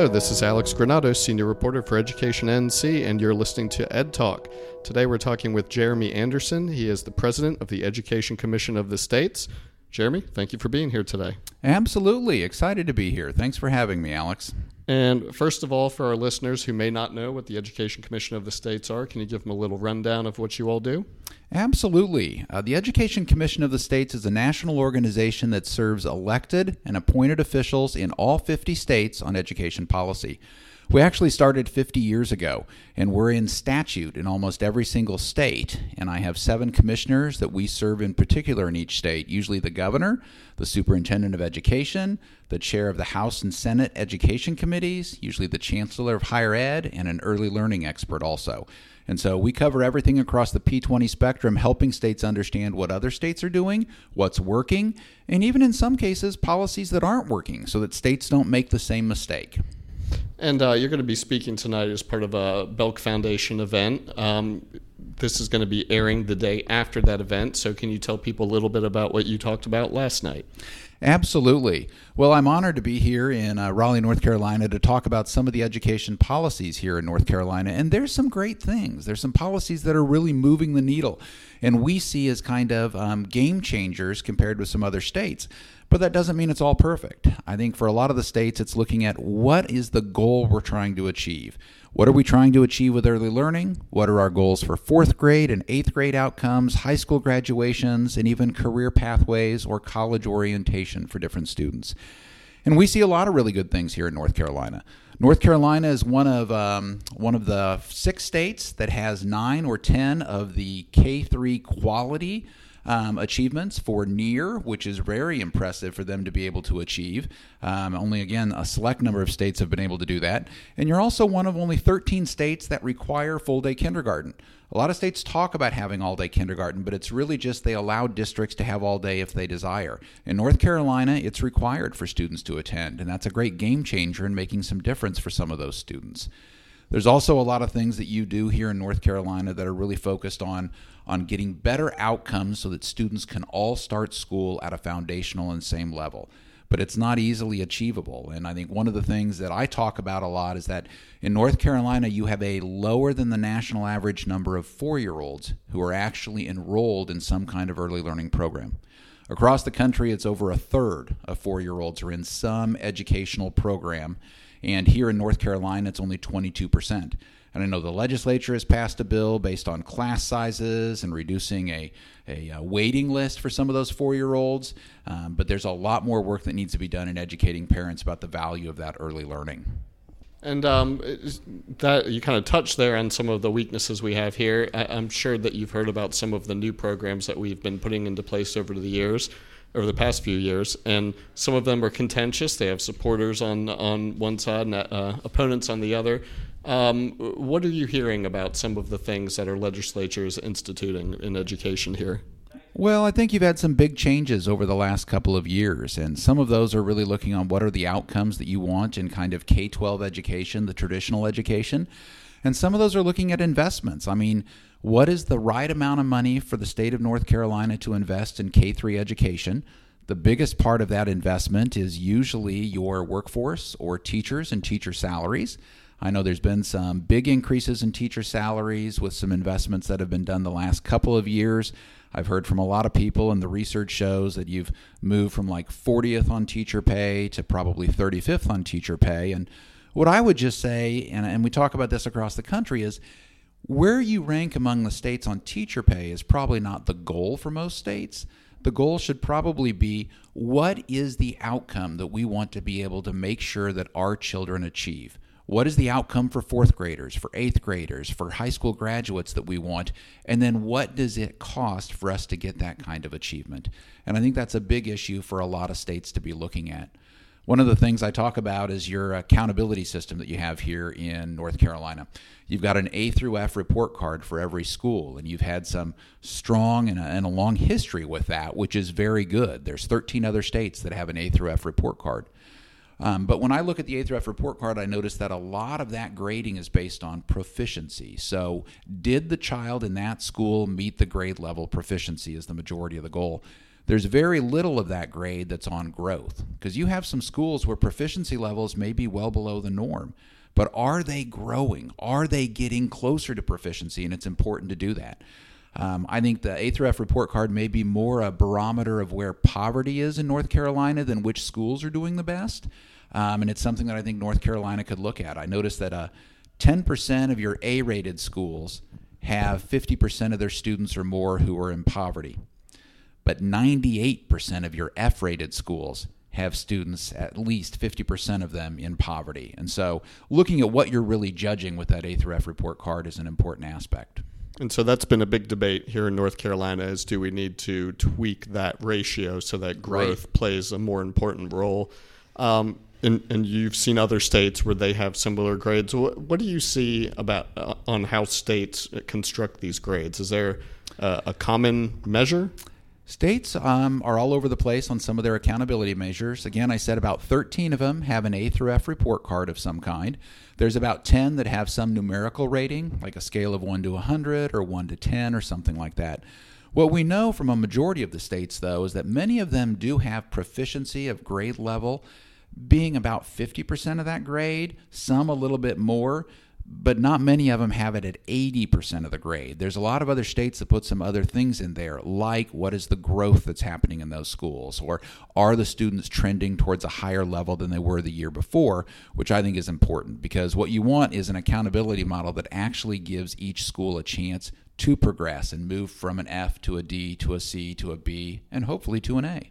Hello, this is Alex Granados, Senior Reporter for Education NC, and you're listening to Ed Talk. Today we're talking with Jeremy Anderson. He is the President of the Education Commission of the States. Jeremy, thank you for being here today. Absolutely. Excited to be here. Thanks for having me, Alex. And first of all, for our listeners who may not know what the Education Commission of the States are, can you give them a little rundown of what you all do? Absolutely. Uh, the Education Commission of the States is a national organization that serves elected and appointed officials in all 50 states on education policy. We actually started 50 years ago, and we're in statute in almost every single state. And I have seven commissioners that we serve in particular in each state usually the governor, the superintendent of education, the chair of the House and Senate education committees, usually the chancellor of higher ed, and an early learning expert also. And so we cover everything across the P20 spectrum, helping states understand what other states are doing, what's working, and even in some cases, policies that aren't working so that states don't make the same mistake. And uh, you're going to be speaking tonight as part of a Belk Foundation event. Um, this is going to be airing the day after that event. So, can you tell people a little bit about what you talked about last night? Absolutely. Well, I'm honored to be here in uh, Raleigh, North Carolina to talk about some of the education policies here in North Carolina. And there's some great things. There's some policies that are really moving the needle and we see as kind of um, game changers compared with some other states. But that doesn't mean it's all perfect. I think for a lot of the states, it's looking at what is the goal we're trying to achieve. What are we trying to achieve with early learning? What are our goals for fourth grade and eighth grade outcomes, high school graduations, and even career pathways or college orientation for different students? And we see a lot of really good things here in North Carolina. North Carolina is one of um, one of the six states that has nine or ten of the K three quality um, achievements for near, which is very impressive for them to be able to achieve. Um, only, again, a select number of states have been able to do that. And you're also one of only 13 states that require full day kindergarten. A lot of states talk about having all day kindergarten, but it's really just they allow districts to have all day if they desire. In North Carolina, it's required for students to attend, and that's a great game changer in making some difference for some of those students. There's also a lot of things that you do here in North Carolina that are really focused on on getting better outcomes so that students can all start school at a foundational and same level. But it's not easily achievable. And I think one of the things that I talk about a lot is that in North Carolina, you have a lower than the national average number of four year olds who are actually enrolled in some kind of early learning program. Across the country, it's over a third of four year olds are in some educational program. And here in North Carolina, it's only 22%. And I know the legislature has passed a bill based on class sizes and reducing a, a, a waiting list for some of those four year olds. Um, but there's a lot more work that needs to be done in educating parents about the value of that early learning. And um, that you kind of touched there on some of the weaknesses we have here. I, am sure that you've heard about some of the new programs that we've been putting into place over the years, over the past few years, and some of them are contentious. They have supporters on on one side and uh, opponents on the other. Um, what are you hearing about some of the things that our legislature is instituting in education here? Well, I think you've had some big changes over the last couple of years, and some of those are really looking on what are the outcomes that you want in kind of K 12 education, the traditional education. And some of those are looking at investments. I mean, what is the right amount of money for the state of North Carolina to invest in K 3 education? The biggest part of that investment is usually your workforce or teachers and teacher salaries. I know there's been some big increases in teacher salaries with some investments that have been done the last couple of years. I've heard from a lot of people, and the research shows that you've moved from like 40th on teacher pay to probably 35th on teacher pay. And what I would just say, and, and we talk about this across the country, is where you rank among the states on teacher pay is probably not the goal for most states. The goal should probably be what is the outcome that we want to be able to make sure that our children achieve? What is the outcome for fourth graders, for eighth graders, for high school graduates that we want? And then what does it cost for us to get that kind of achievement? And I think that's a big issue for a lot of states to be looking at. One of the things I talk about is your accountability system that you have here in North Carolina. You've got an A through F report card for every school, and you've had some strong and a, and a long history with that, which is very good. There's 13 other states that have an A through F report card. Um, but when I look at the A through F report card, I notice that a lot of that grading is based on proficiency. So, did the child in that school meet the grade level? Proficiency is the majority of the goal. there's very little of that grade that's on growth because you have some schools where proficiency levels may be well below the norm. But are they growing? Are they getting closer to proficiency? And it's important to do that. Um, I think the A through F report card may be more a barometer of where poverty is in North Carolina than which schools are doing the best. Um, and it's something that I think North Carolina could look at. I noticed that uh, 10% of your A rated schools have 50% of their students or more who are in poverty. But 98% of your F rated schools have students, at least 50% of them, in poverty. And so looking at what you're really judging with that A through F report card is an important aspect. And so that's been a big debate here in North Carolina is do we need to tweak that ratio so that growth right. plays a more important role? Um, and, and, you've seen other states where they have similar grades. What, what do you see about uh, on how states construct these grades? Is there uh, a common measure? States um, are all over the place on some of their accountability measures. Again, I said about 13 of them have an A through F report card of some kind. There's about 10 that have some numerical rating, like a scale of 1 to 100 or 1 to 10 or something like that. What we know from a majority of the states, though, is that many of them do have proficiency of grade level being about 50% of that grade, some a little bit more but not many of them have it at 80% of the grade. There's a lot of other states that put some other things in there, like what is the growth that's happening in those schools, or are the students trending towards a higher level than they were the year before, which I think is important because what you want is an accountability model that actually gives each school a chance to progress and move from an F to a D to a C to a B and hopefully to an A.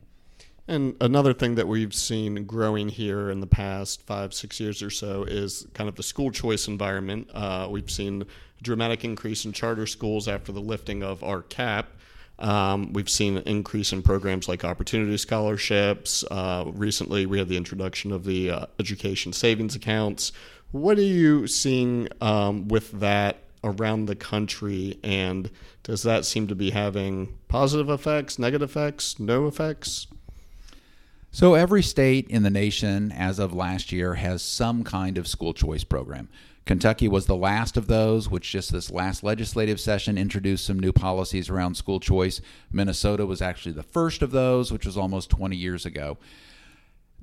And another thing that we've seen growing here in the past five, six years or so is kind of the school choice environment. Uh, we've seen a dramatic increase in charter schools after the lifting of our cap. Um, we've seen an increase in programs like opportunity scholarships. Uh, recently, we had the introduction of the uh, education savings accounts. What are you seeing um, with that around the country, and does that seem to be having positive effects, negative effects, no effects? So, every state in the nation as of last year has some kind of school choice program. Kentucky was the last of those, which just this last legislative session introduced some new policies around school choice. Minnesota was actually the first of those, which was almost 20 years ago.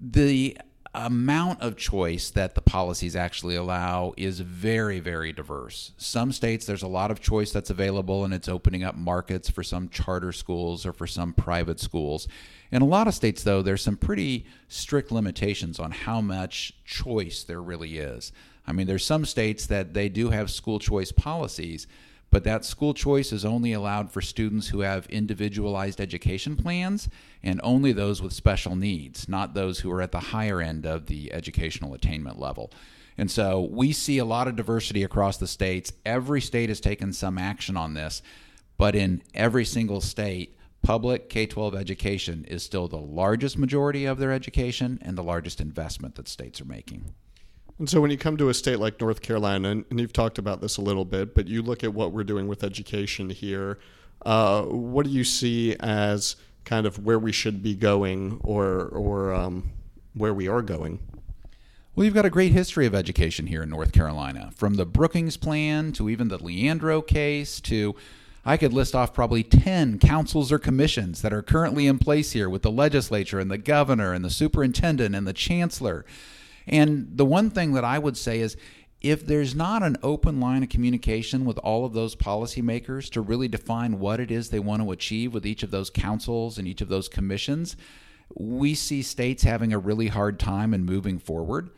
The amount of choice that the policies actually allow is very, very diverse. Some states, there's a lot of choice that's available, and it's opening up markets for some charter schools or for some private schools. In a lot of states, though, there's some pretty strict limitations on how much choice there really is. I mean, there's some states that they do have school choice policies, but that school choice is only allowed for students who have individualized education plans and only those with special needs, not those who are at the higher end of the educational attainment level. And so we see a lot of diversity across the states. Every state has taken some action on this, but in every single state, public K 12 education is still the largest majority of their education and the largest investment that states are making. And so when you come to a state like North Carolina, and you've talked about this a little bit, but you look at what we're doing with education here, uh, what do you see as kind of where we should be going or, or um, where we are going? Well, you've got a great history of education here in North Carolina, from the Brookings Plan to even the Leandro case to I could list off probably 10 councils or commissions that are currently in place here with the legislature and the governor and the superintendent and the chancellor. And the one thing that I would say is if there's not an open line of communication with all of those policymakers to really define what it is they want to achieve with each of those councils and each of those commissions, we see states having a really hard time in moving forward.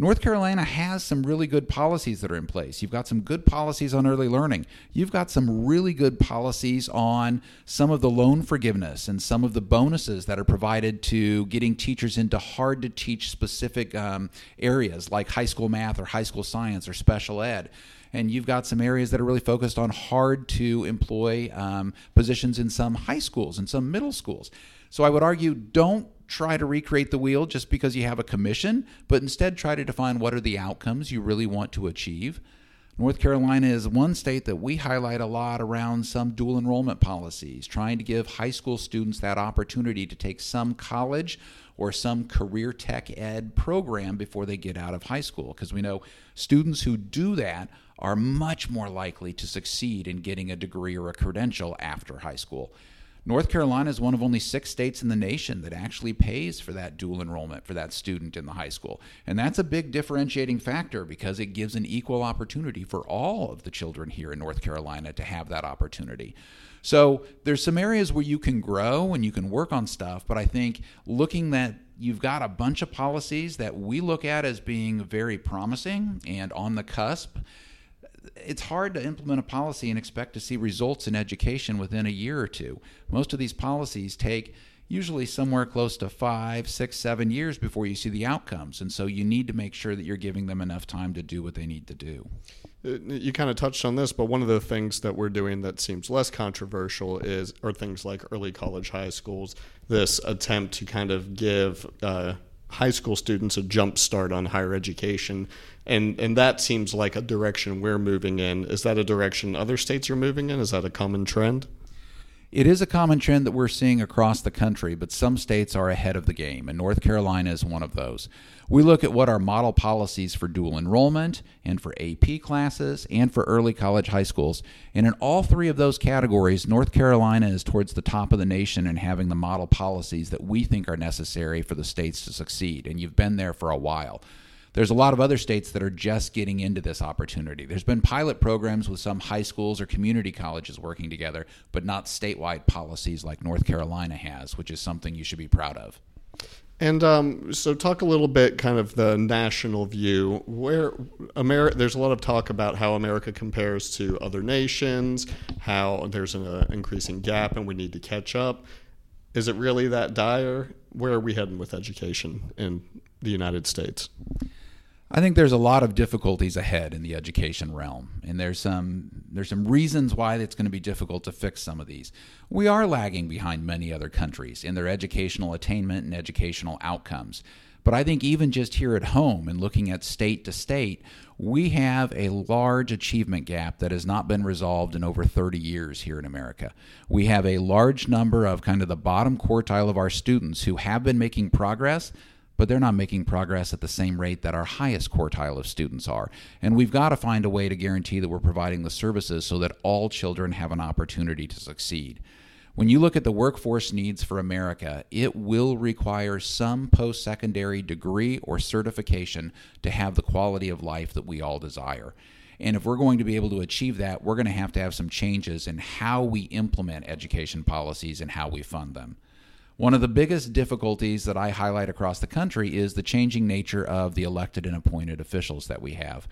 North Carolina has some really good policies that are in place. You've got some good policies on early learning. You've got some really good policies on some of the loan forgiveness and some of the bonuses that are provided to getting teachers into hard to teach specific um, areas like high school math or high school science or special ed and you've got some areas that are really focused on hard to employ um, positions in some high schools and some middle schools. So I would argue don't try to recreate the wheel just because you have a commission, but instead try to define what are the outcomes you really want to achieve. North Carolina is one state that we highlight a lot around some dual enrollment policies, trying to give high school students that opportunity to take some college or some career tech ed program before they get out of high school. Because we know students who do that are much more likely to succeed in getting a degree or a credential after high school. North Carolina is one of only six states in the nation that actually pays for that dual enrollment for that student in the high school. And that's a big differentiating factor because it gives an equal opportunity for all of the children here in North Carolina to have that opportunity. So there's some areas where you can grow and you can work on stuff, but I think looking that you've got a bunch of policies that we look at as being very promising and on the cusp it's hard to implement a policy and expect to see results in education within a year or two. Most of these policies take usually somewhere close to five, six, seven years before you see the outcomes. And so you need to make sure that you're giving them enough time to do what they need to do. Uh, you kind of touched on this, but one of the things that we're doing that seems less controversial is, or things like early college, high schools, this attempt to kind of give uh, high school students a jump start on higher education. And and that seems like a direction we're moving in. Is that a direction other states are moving in? Is that a common trend it is a common trend that we're seeing across the country, but some states are ahead of the game, and North Carolina is one of those. We look at what our model policies for dual enrollment and for AP classes and for early college high schools. And in all three of those categories, North Carolina is towards the top of the nation in having the model policies that we think are necessary for the states to succeed. And you've been there for a while. There's a lot of other states that are just getting into this opportunity. There's been pilot programs with some high schools or community colleges working together, but not statewide policies like North Carolina has, which is something you should be proud of. And um, so, talk a little bit, kind of the national view. Where America, there's a lot of talk about how America compares to other nations, how there's an uh, increasing gap, and we need to catch up. Is it really that dire? Where are we heading with education in the United States? I think there's a lot of difficulties ahead in the education realm, and there's some there's some reasons why it's going to be difficult to fix some of these. We are lagging behind many other countries in their educational attainment and educational outcomes. But I think even just here at home and looking at state to state, we have a large achievement gap that has not been resolved in over 30 years here in America. We have a large number of kind of the bottom quartile of our students who have been making progress, but they're not making progress at the same rate that our highest quartile of students are. And we've got to find a way to guarantee that we're providing the services so that all children have an opportunity to succeed. When you look at the workforce needs for America, it will require some post secondary degree or certification to have the quality of life that we all desire. And if we're going to be able to achieve that, we're going to have to have some changes in how we implement education policies and how we fund them. One of the biggest difficulties that I highlight across the country is the changing nature of the elected and appointed officials that we have.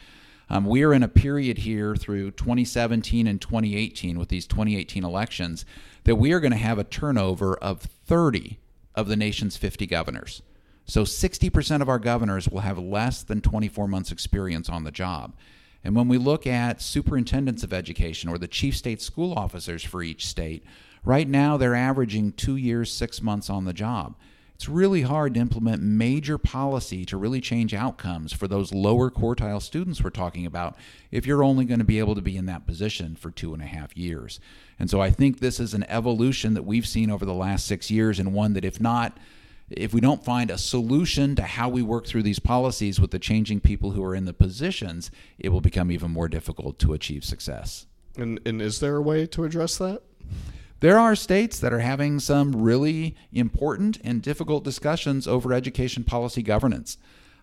Um, we are in a period here through 2017 and 2018 with these 2018 elections that we are going to have a turnover of 30 of the nation's 50 governors. So 60% of our governors will have less than 24 months' experience on the job. And when we look at superintendents of education or the chief state school officers for each state, Right now, they're averaging two years, six months on the job. It's really hard to implement major policy to really change outcomes for those lower quartile students we're talking about if you're only going to be able to be in that position for two and a half years. And so I think this is an evolution that we've seen over the last six years, and one that, if not, if we don't find a solution to how we work through these policies with the changing people who are in the positions, it will become even more difficult to achieve success. And, and is there a way to address that? There are states that are having some really important and difficult discussions over education policy governance.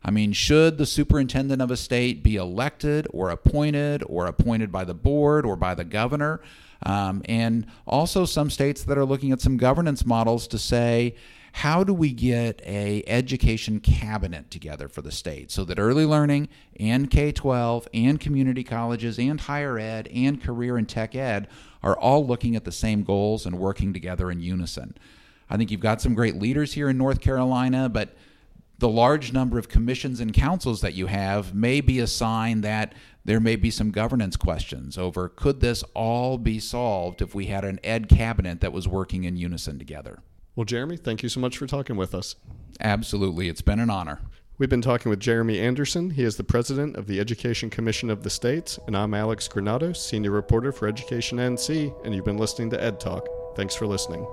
I mean, should the superintendent of a state be elected or appointed or appointed by the board or by the governor? Um, and also some states that are looking at some governance models to say, how do we get a education cabinet together for the state so that early learning and K-12 and community colleges and higher ed and career and tech ed are all looking at the same goals and working together in unison. I think you've got some great leaders here in North Carolina, but the large number of commissions and councils that you have may be a sign that there may be some governance questions over could this all be solved if we had an ed cabinet that was working in unison together. Well, Jeremy, thank you so much for talking with us. Absolutely. It's been an honor. We've been talking with Jeremy Anderson. He is the president of the Education Commission of the States, and I'm Alex Granados, senior reporter for Education NC, and you've been listening to Ed Talk. Thanks for listening.